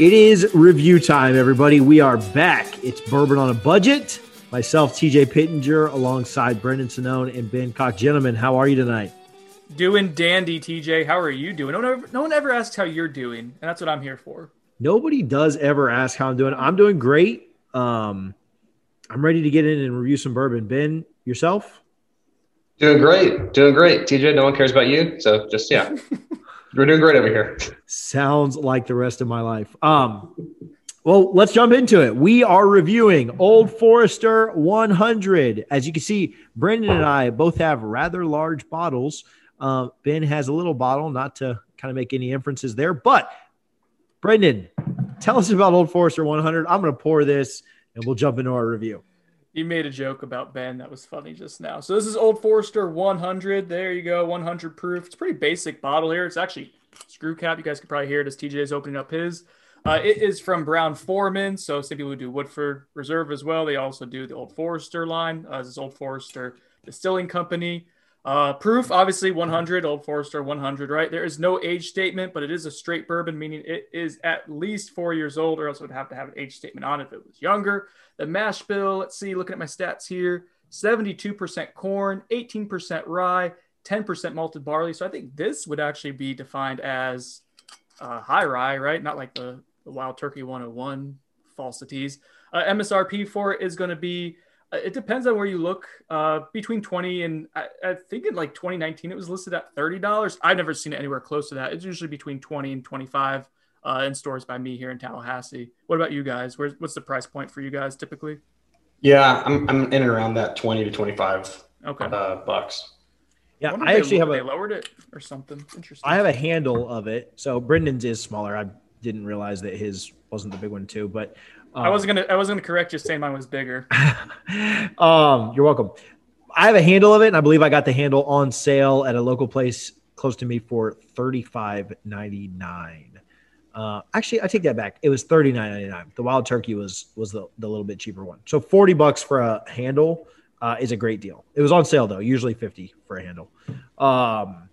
It is review time, everybody. We are back. It's Bourbon on a Budget. Myself, TJ Pittenger, alongside Brendan Sonnone and Ben Cock. Gentlemen, how are you tonight? Doing dandy, TJ. How are you doing? No one, ever, no one ever asks how you're doing, and that's what I'm here for. Nobody does ever ask how I'm doing. I'm doing great. Um, I'm ready to get in and review some bourbon. Ben, yourself? Doing great. Doing great. TJ, no one cares about you. So just, yeah. We're doing great over here. Sounds like the rest of my life. Um, well, let's jump into it. We are reviewing Old Forester 100. As you can see, Brendan and I both have rather large bottles. Uh, ben has a little bottle, not to kind of make any inferences there. But, Brendan, tell us about Old Forester 100. I'm going to pour this and we'll jump into our review. You made a joke about Ben that was funny just now. So this is Old Forester 100. There you go, 100 proof. It's pretty basic bottle here. It's actually screw cap. You guys can probably hear it as TJ is opening up his. Uh, it is from Brown Forman. So some people do Woodford Reserve as well. They also do the Old Forester line. Uh, this is Old Forester Distilling Company. Uh, proof, obviously 100, Old Forester 100, right? There is no age statement, but it is a straight bourbon, meaning it is at least four years old, or else it would have to have an age statement on it if it was younger. The mash bill, let's see, looking at my stats here 72% corn, 18% rye, 10% malted barley. So I think this would actually be defined as uh, high rye, right? Not like the, the Wild Turkey 101 falsities. Uh, MSRP for it is going to be it depends on where you look. Uh, between twenty and I, I, think in like 2019, it was listed at thirty dollars. I've never seen it anywhere close to that. It's usually between 20 and 25 uh, in stores by me here in Tallahassee. What about you guys? Where's what's the price point for you guys typically? Yeah, I'm I'm in and around that 20 to 25 okay uh, bucks. Yeah, I, I actually have they a lowered it or something. Interesting. I have a handle of it. So Brendan's is smaller. I didn't realize that his wasn't the big one too, but um, I wasn't gonna. I wasn't gonna correct you saying mine was bigger. um, you're welcome. I have a handle of it, and I believe I got the handle on sale at a local place close to me for thirty five ninety nine. Uh, actually, I take that back. It was thirty nine ninety nine. The wild turkey was was the, the little bit cheaper one. So forty bucks for a handle uh, is a great deal. It was on sale though, usually fifty for a handle. Um,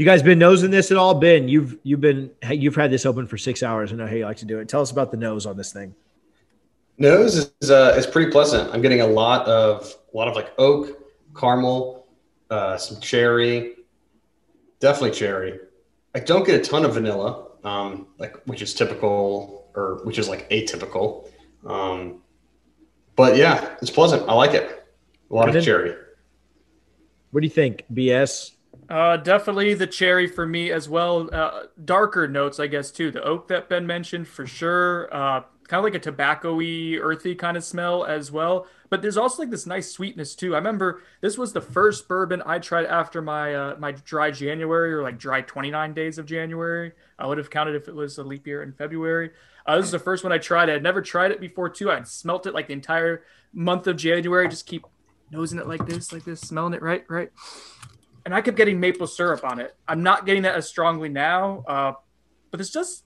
you guys been nosing this at all? Ben, you've you've been you've had this open for six hours. I know how you like to do it. Tell us about the nose on this thing. Nose is uh, is pretty pleasant. I'm getting a lot of a lot of like oak, caramel, uh, some cherry, definitely cherry. I don't get a ton of vanilla, um, like which is typical or which is like atypical. Um, but yeah, it's pleasant. I like it. A lot of cherry. What do you think, BS? Uh, definitely the cherry for me as well. Uh, darker notes, I guess, too. The oak that Ben mentioned for sure. Uh, kind of like a tobacco-y, earthy kind of smell as well. But there's also like this nice sweetness too. I remember this was the first bourbon I tried after my uh, my dry January or like dry 29 days of January. I would have counted if it was a leap year in February. Uh, this is the first one I tried. I had never tried it before too. I'd smelt it like the entire month of January. Just keep nosing it like this, like this, smelling it right, right and I kept getting maple syrup on it. I'm not getting that as strongly now, uh, but it's just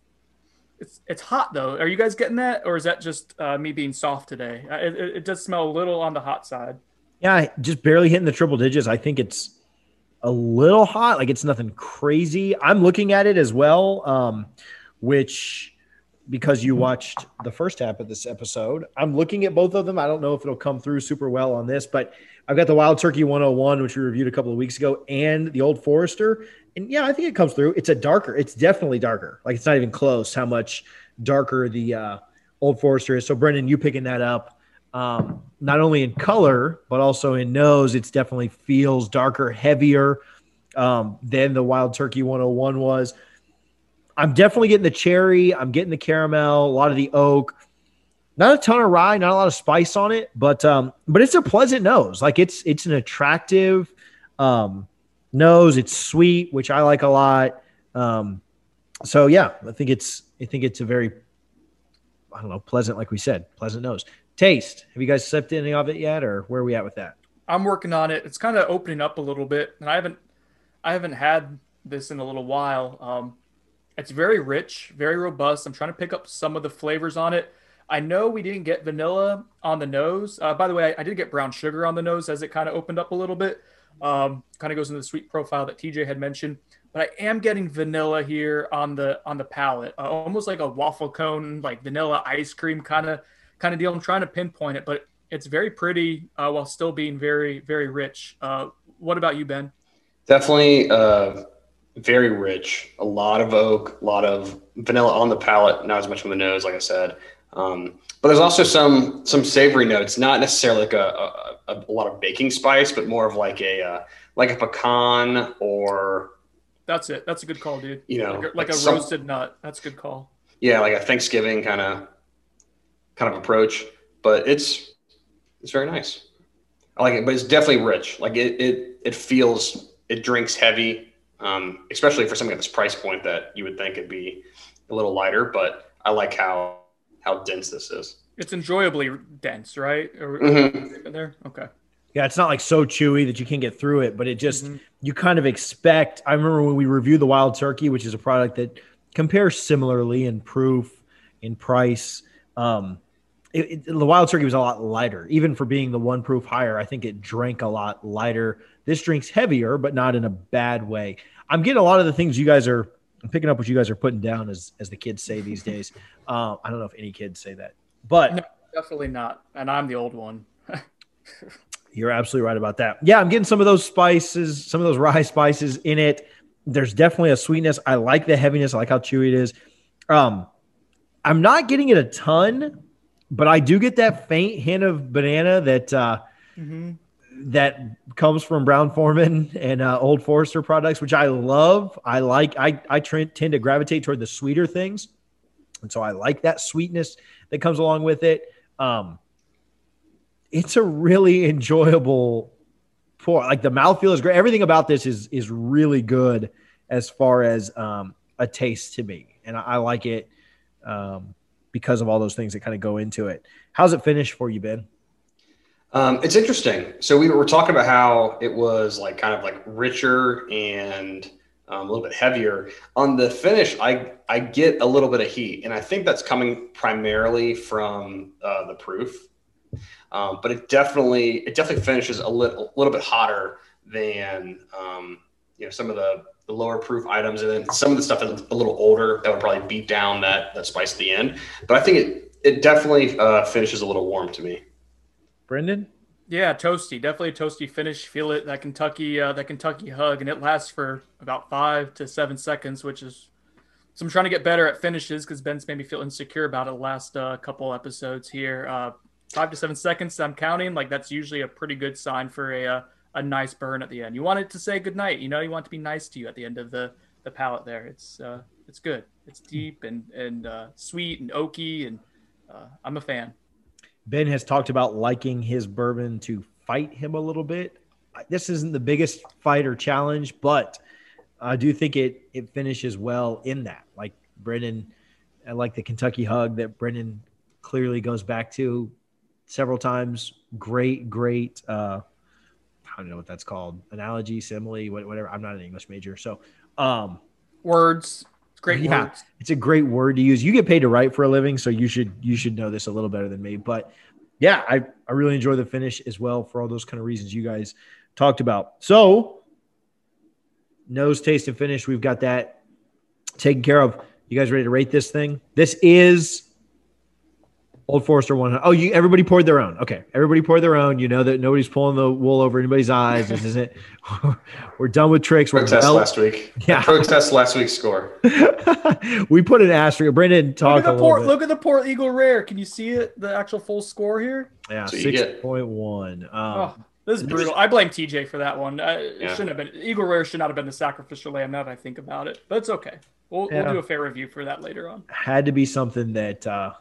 it's it's hot though. Are you guys getting that, or is that just uh, me being soft today? It, it, it, does smell a little on the hot side. Yeah, just barely hitting the triple digits. I think it's a little hot. Like it's nothing crazy. I'm looking at it as well, um, which because you watched the first half of this episode, I'm looking at both of them. I don't know if it'll come through super well on this, but I've got the Wild Turkey 101, which we reviewed a couple of weeks ago, and the Old Forester. And yeah, I think it comes through. It's a darker. It's definitely darker. Like it's not even close how much darker the uh, Old Forester is. So Brendan, you picking that up, um, not only in color but also in nose, it's definitely feels darker, heavier um, than the Wild Turkey 101 was. I'm definitely getting the cherry. I'm getting the caramel, a lot of the oak. Not a ton of rye, not a lot of spice on it, but um, but it's a pleasant nose. Like it's it's an attractive um, nose. It's sweet, which I like a lot. Um, so yeah, I think it's I think it's a very I don't know pleasant, like we said, pleasant nose. Taste. Have you guys sipped any of it yet, or where are we at with that? I'm working on it. It's kind of opening up a little bit, and I haven't I haven't had this in a little while. Um, it's very rich, very robust. I'm trying to pick up some of the flavors on it. I know we didn't get vanilla on the nose. Uh, by the way, I, I, did get brown sugar on the nose as it kind of opened up a little bit. Um, kind of goes into the sweet profile that TJ had mentioned. But I am getting vanilla here on the on the palate, uh, almost like a waffle cone, like vanilla ice cream kind of kind of deal. I'm trying to pinpoint it, but it's very pretty uh, while still being very very rich. Uh, what about you, Ben? Definitely uh, very rich. A lot of oak, a lot of vanilla on the palate, not as much on the nose, like I said. Um, but there's also some some savory notes, not necessarily like a, a, a lot of baking spice, but more of like a uh, like a pecan or. That's it. That's a good call, dude. You know, like a, like a some, roasted nut. That's a good call. Yeah, like a Thanksgiving kind of kind of approach, but it's it's very nice. I like it, but it's definitely rich. Like it it it feels it drinks heavy, um, especially for something at this price point that you would think it'd be a little lighter. But I like how how dense this is. It's enjoyably dense, right? Mm-hmm. There, okay. Yeah, it's not like so chewy that you can't get through it, but it just mm-hmm. you kind of expect. I remember when we reviewed the Wild Turkey, which is a product that compares similarly in proof, in price. Um, it, it, the Wild Turkey was a lot lighter, even for being the one proof higher. I think it drank a lot lighter. This drink's heavier, but not in a bad way. I'm getting a lot of the things you guys are I'm picking up what you guys are putting down, as as the kids say these days. Uh, I don't know if any kids say that, but no, definitely not. And I'm the old one. you're absolutely right about that. Yeah, I'm getting some of those spices, some of those rye spices in it. There's definitely a sweetness. I like the heaviness. I like how chewy it is. Um, I'm not getting it a ton, but I do get that faint hint of banana that uh, mm-hmm that comes from Brown Forman and uh, Old Forester products, which I love. I like. I I tend to gravitate toward the sweeter things, and so I like that sweetness that comes along with it. Um, it's a really enjoyable pour. Like the mouthfeel is great. Everything about this is is really good as far as um, a taste to me, and I, I like it um, because of all those things that kind of go into it. How's it finish for you, Ben? Um, it's interesting. So we were talking about how it was like kind of like richer and um, a little bit heavier. On the finish, I I get a little bit of heat, and I think that's coming primarily from uh, the proof. Um, but it definitely it definitely finishes a little a little bit hotter than um, you know some of the, the lower proof items, and then some of the stuff that's a little older that would probably beat down that that spice at the end. But I think it it definitely uh, finishes a little warm to me. Brendan? Yeah, toasty. Definitely a toasty finish. Feel it that Kentucky uh, that Kentucky hug, and it lasts for about five to seven seconds, which is. So I'm trying to get better at finishes because Ben's made me feel insecure about it the last uh, couple episodes here. Uh, five to seven seconds. I'm counting. Like that's usually a pretty good sign for a uh, a nice burn at the end. You want it to say good night. You know, you want to be nice to you at the end of the the palate. There, it's uh, it's good. It's deep and and uh, sweet and oaky, and uh, I'm a fan. Ben has talked about liking his bourbon to fight him a little bit. This isn't the biggest fight or challenge, but I do think it it finishes well in that. Like Brendan, I like the Kentucky hug that Brendan clearly goes back to several times. Great, great. Uh, I don't know what that's called. Analogy, simile, whatever. I'm not an English major, so um, words. Great yeah. It's a great word to use. You get paid to write for a living, so you should you should know this a little better than me. But yeah, I, I really enjoy the finish as well for all those kind of reasons you guys talked about. So nose, taste, and finish, we've got that taken care of. You guys ready to rate this thing? This is Old Forester 100. Oh, you everybody poured their own. Okay, everybody poured their own. You know that nobody's pulling the wool over anybody's eyes. This isn't. We're done with tricks. We're protest well, last week. Yeah, protest last week's score. we put an asterisk. Brendan talked look at the port. Look at the port Eagle Rare. Can you see it? The actual full score here. Yeah, six point one. Um, oh, this is brutal. I blame TJ for that one. I, it shouldn't have been Eagle Rare. Should not have been the sacrificial lamb. Now that I think about it, but it's okay. We'll, yeah. we'll do a fair review for that later on. Had to be something that. Uh,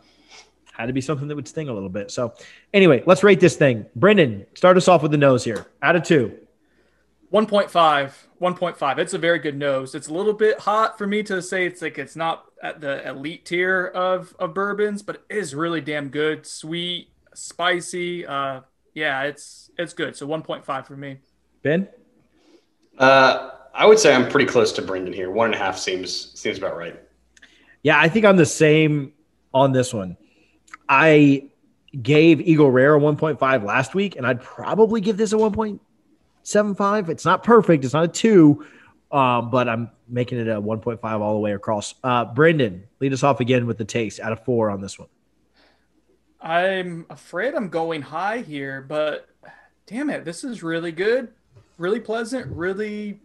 had to be something that would sting a little bit. So, anyway, let's rate this thing. Brendan, start us off with the nose here. Out of two. 1.5 1.5 it's a very good nose. It's a little bit hot for me to say it's like it's not at the elite tier of of bourbons but it is really damn good. Sweet spicy uh yeah it's it's good. So 1.5 for me. Ben? Uh i would say i'm pretty close to brendan here. One and a half seems seems about right. Yeah i think i'm the same on this one i gave eagle rare a 1.5 last week and i'd probably give this a 1.75. It's not perfect. It's not a two, um, but I'm making it a one point five all the way across. Uh, Brendan, lead us off again with the taste out of four on this one. I'm afraid I'm going high here, but damn it, this is really good, really pleasant, really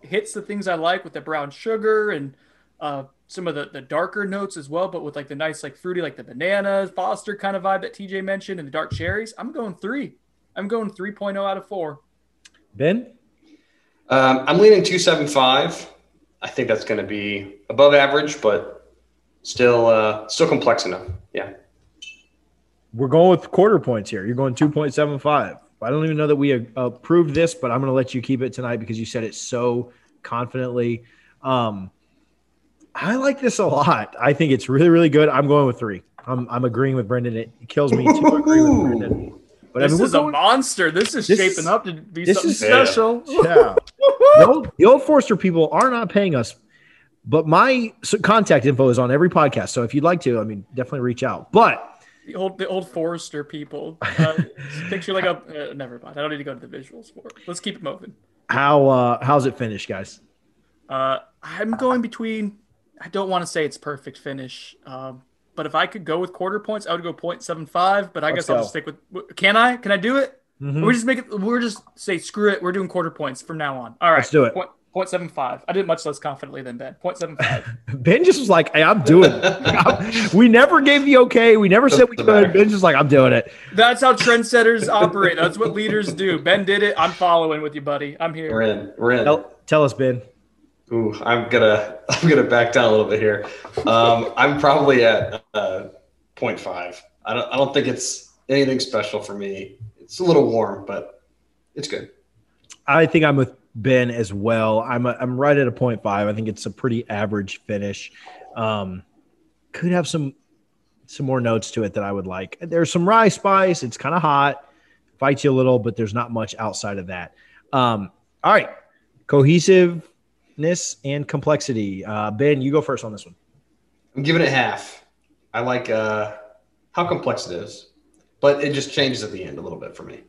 hits the things I like with the brown sugar and uh, some of the, the darker notes as well, but with like the nice like fruity, like the banana Foster kind of vibe that TJ mentioned and the dark cherries. I'm going three. I'm going 3.0 out of four. Ben? Um, I'm leaning 275. I think that's going to be above average, but still uh, still complex enough. Yeah. We're going with quarter points here. You're going 2.75. I don't even know that we approved this, but I'm going to let you keep it tonight because you said it so confidently. Um, I like this a lot. I think it's really, really good. I'm going with three. I'm, I'm agreeing with Brendan. It kills me to agree with Brendan. But this I mean, is going, a monster. This is this, shaping up to be something is, special. Yeah. yeah. the, old, the old Forester people are not paying us, but my contact info is on every podcast. So if you'd like to, I mean, definitely reach out. But the old the old Forester people uh, picture like a uh, never mind. I don't need to go to the visuals for it. Let's keep it moving. How uh how's it finished, guys? Uh, I'm going between. I don't want to say it's perfect finish. Um, but if I could go with quarter points, I would go 0.75. But I Let's guess I'll just stick with. Can I? Can I do it? Mm-hmm. We just make it. We're just say screw it. We're doing quarter points from now on. All right. Let's do it. Point, 0.75. I did much less confidently than Ben. 0.75. ben just was like, hey, I'm doing it. we never gave the okay. We never said we could. Ben's just like, I'm doing it. That's how trendsetters operate. That's what leaders do. Ben did it. I'm following with you, buddy. I'm here. We're in. We're in. Tell, tell us, Ben. Ooh, I'm gonna I'm gonna back down a little bit here. Um, I'm probably at uh, 0.5. I don't I don't think it's anything special for me. It's a little warm, but it's good. I think I'm with Ben as well. I'm a, I'm right at a 0.5. I think it's a pretty average finish. Um, could have some some more notes to it that I would like. There's some rye spice. It's kind of hot, fights you a little, but there's not much outside of that. Um, all right, cohesive ness and complexity. Uh, ben, you go first on this one. I'm giving it half. I like uh, how complex it is, but it just changes at the end a little bit for me.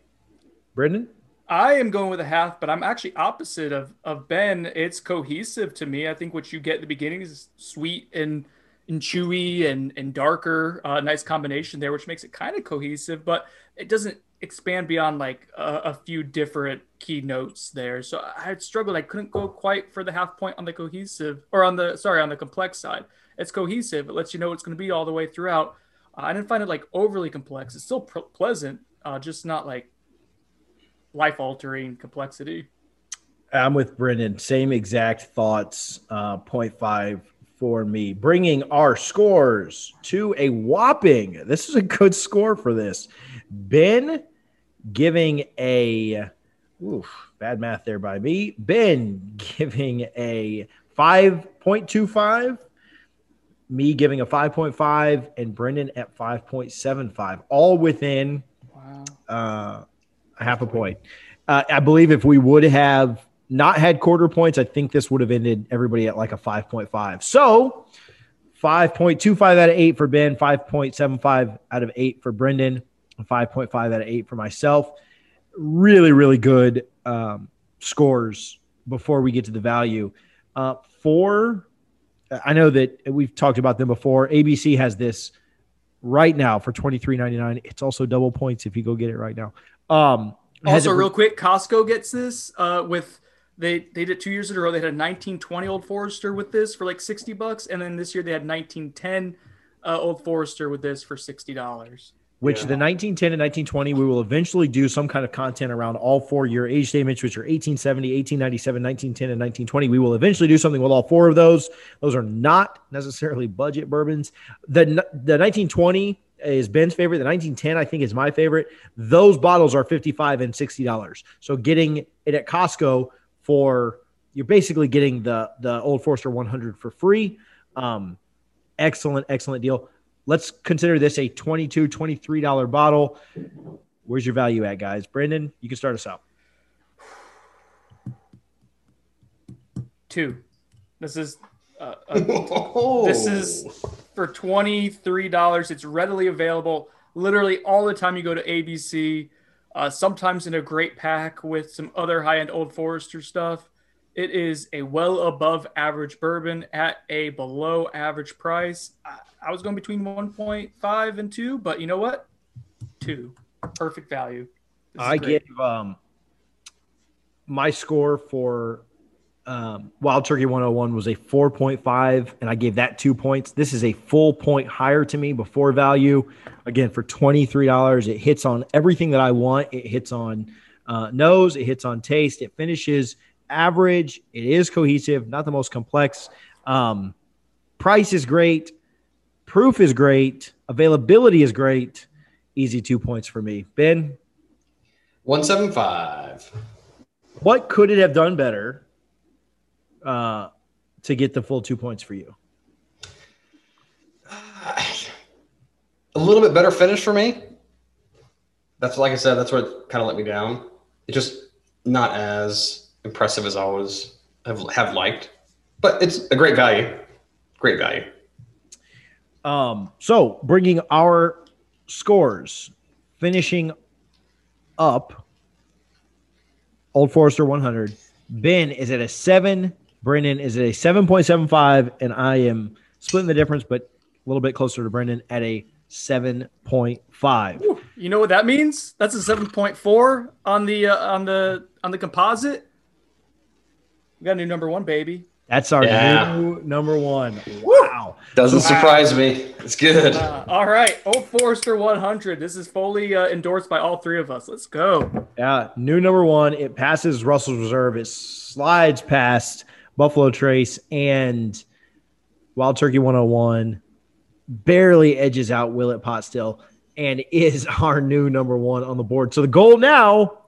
Brendan? I am going with a half, but I'm actually opposite of, of Ben. It's cohesive to me. I think what you get at the beginning is sweet and and chewy and and darker. Uh, nice combination there, which makes it kind of cohesive, but it doesn't expand beyond like a, a, few different key notes there. So I had struggled. I couldn't go quite for the half point on the cohesive or on the sorry on the complex side. It's cohesive. It lets you know it's going to be all the way throughout. Uh, I didn't find it like overly complex. It's still pr- pleasant, uh, just not like life altering complexity. I'm with Brendan. Same exact thoughts. Uh, 0.5 for me, bringing our scores to a whopping. This is a good score for this. Ben giving a oof, bad math there by me. Ben giving a 5.25, me giving a 5.5, and Brendan at 5.75, all within wow. uh, half a point. Uh, I believe if we would have not had quarter points, I think this would have ended everybody at like a 5.5. So 5.25 out of 8 for Ben, 5.75 out of 8 for Brendan. 5.5 out of 8 for myself. Really, really good um, scores before we get to the value. Uh, for, I know that we've talked about them before. ABC has this right now for twenty three ninety nine. It's also double points if you go get it right now. Um, also, real quick, Costco gets this uh, with they they did two years in a row. They had a nineteen twenty Old Forester with this for like sixty bucks, and then this year they had nineteen ten uh, Old Forester with this for sixty dollars which yeah. the 1910 and 1920, we will eventually do some kind of content around all four year age statements, which are 1870, 1897, 1910, and 1920. We will eventually do something with all four of those. Those are not necessarily budget bourbons. The, the 1920 is Ben's favorite. The 1910, I think, is my favorite. Those bottles are 55 and $60. So getting it at Costco for you're basically getting the the Old Forester 100 for free. Um, excellent, excellent deal. Let's consider this a 22 $23 bottle. Where's your value at, guys? Brandon, you can start us out. Two. This is uh, uh, this is for twenty three dollars. It's readily available literally all the time you go to ABC. Uh, sometimes in a great pack with some other high end Old Forester stuff. It is a well above average bourbon at a below average price. I, I was going between 1.5 and 2, but you know what? 2. Perfect value. I give um, my score for um, Wild Turkey 101 was a 4.5, and I gave that two points. This is a full point higher to me before value. Again, for $23, it hits on everything that I want. It hits on uh, nose, it hits on taste, it finishes average. It is cohesive, not the most complex. Um, price is great. Proof is great. Availability is great. Easy two points for me. Ben? 175. What could it have done better uh, to get the full two points for you? A little bit better finish for me. That's like I said, that's what kind of let me down. It just not as impressive as I always have have liked, but it's a great value. Great value. Um, so bringing our scores, finishing up Old Forester 100. Ben is at a seven. Brendan is at a 7.75, and I am splitting the difference, but a little bit closer to Brendan at a 7.5. You know what that means? That's a 7.4 on the uh, on the on the composite. We got a new number one, baby. That's our yeah. new number one. Wow. Doesn't wow. surprise me. It's good. Uh, all right. Old Forester 100. This is fully uh, endorsed by all three of us. Let's go. Yeah. New number one. It passes Russell's Reserve. It slides past Buffalo Trace and Wild Turkey 101. Barely edges out Willett Pot still and is our new number one on the board. So the goal now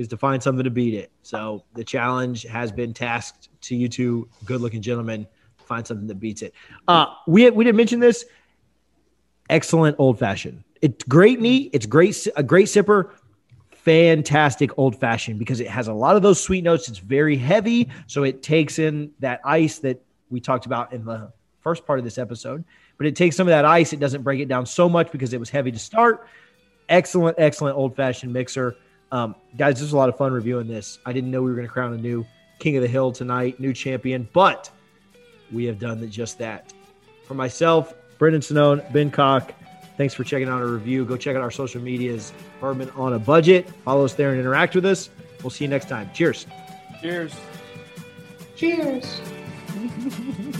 is to find something to beat it. So the challenge has been tasked to you two good looking gentlemen find something that beats it. Uh, we we didn't mention this. Excellent old fashioned. It's great neat. It's great a great sipper. Fantastic old fashioned because it has a lot of those sweet notes. It's very heavy, so it takes in that ice that we talked about in the first part of this episode. But it takes some of that ice. It doesn't break it down so much because it was heavy to start. Excellent, excellent old fashioned mixer. Um, guys, this was a lot of fun reviewing this. I didn't know we were going to crown a new King of the Hill tonight, new champion, but we have done just that. For myself, Brendan Sonnone, Ben Cock, thanks for checking out our review. Go check out our social medias, Bourbon on a Budget. Follow us there and interact with us. We'll see you next time. Cheers. Cheers. Cheers.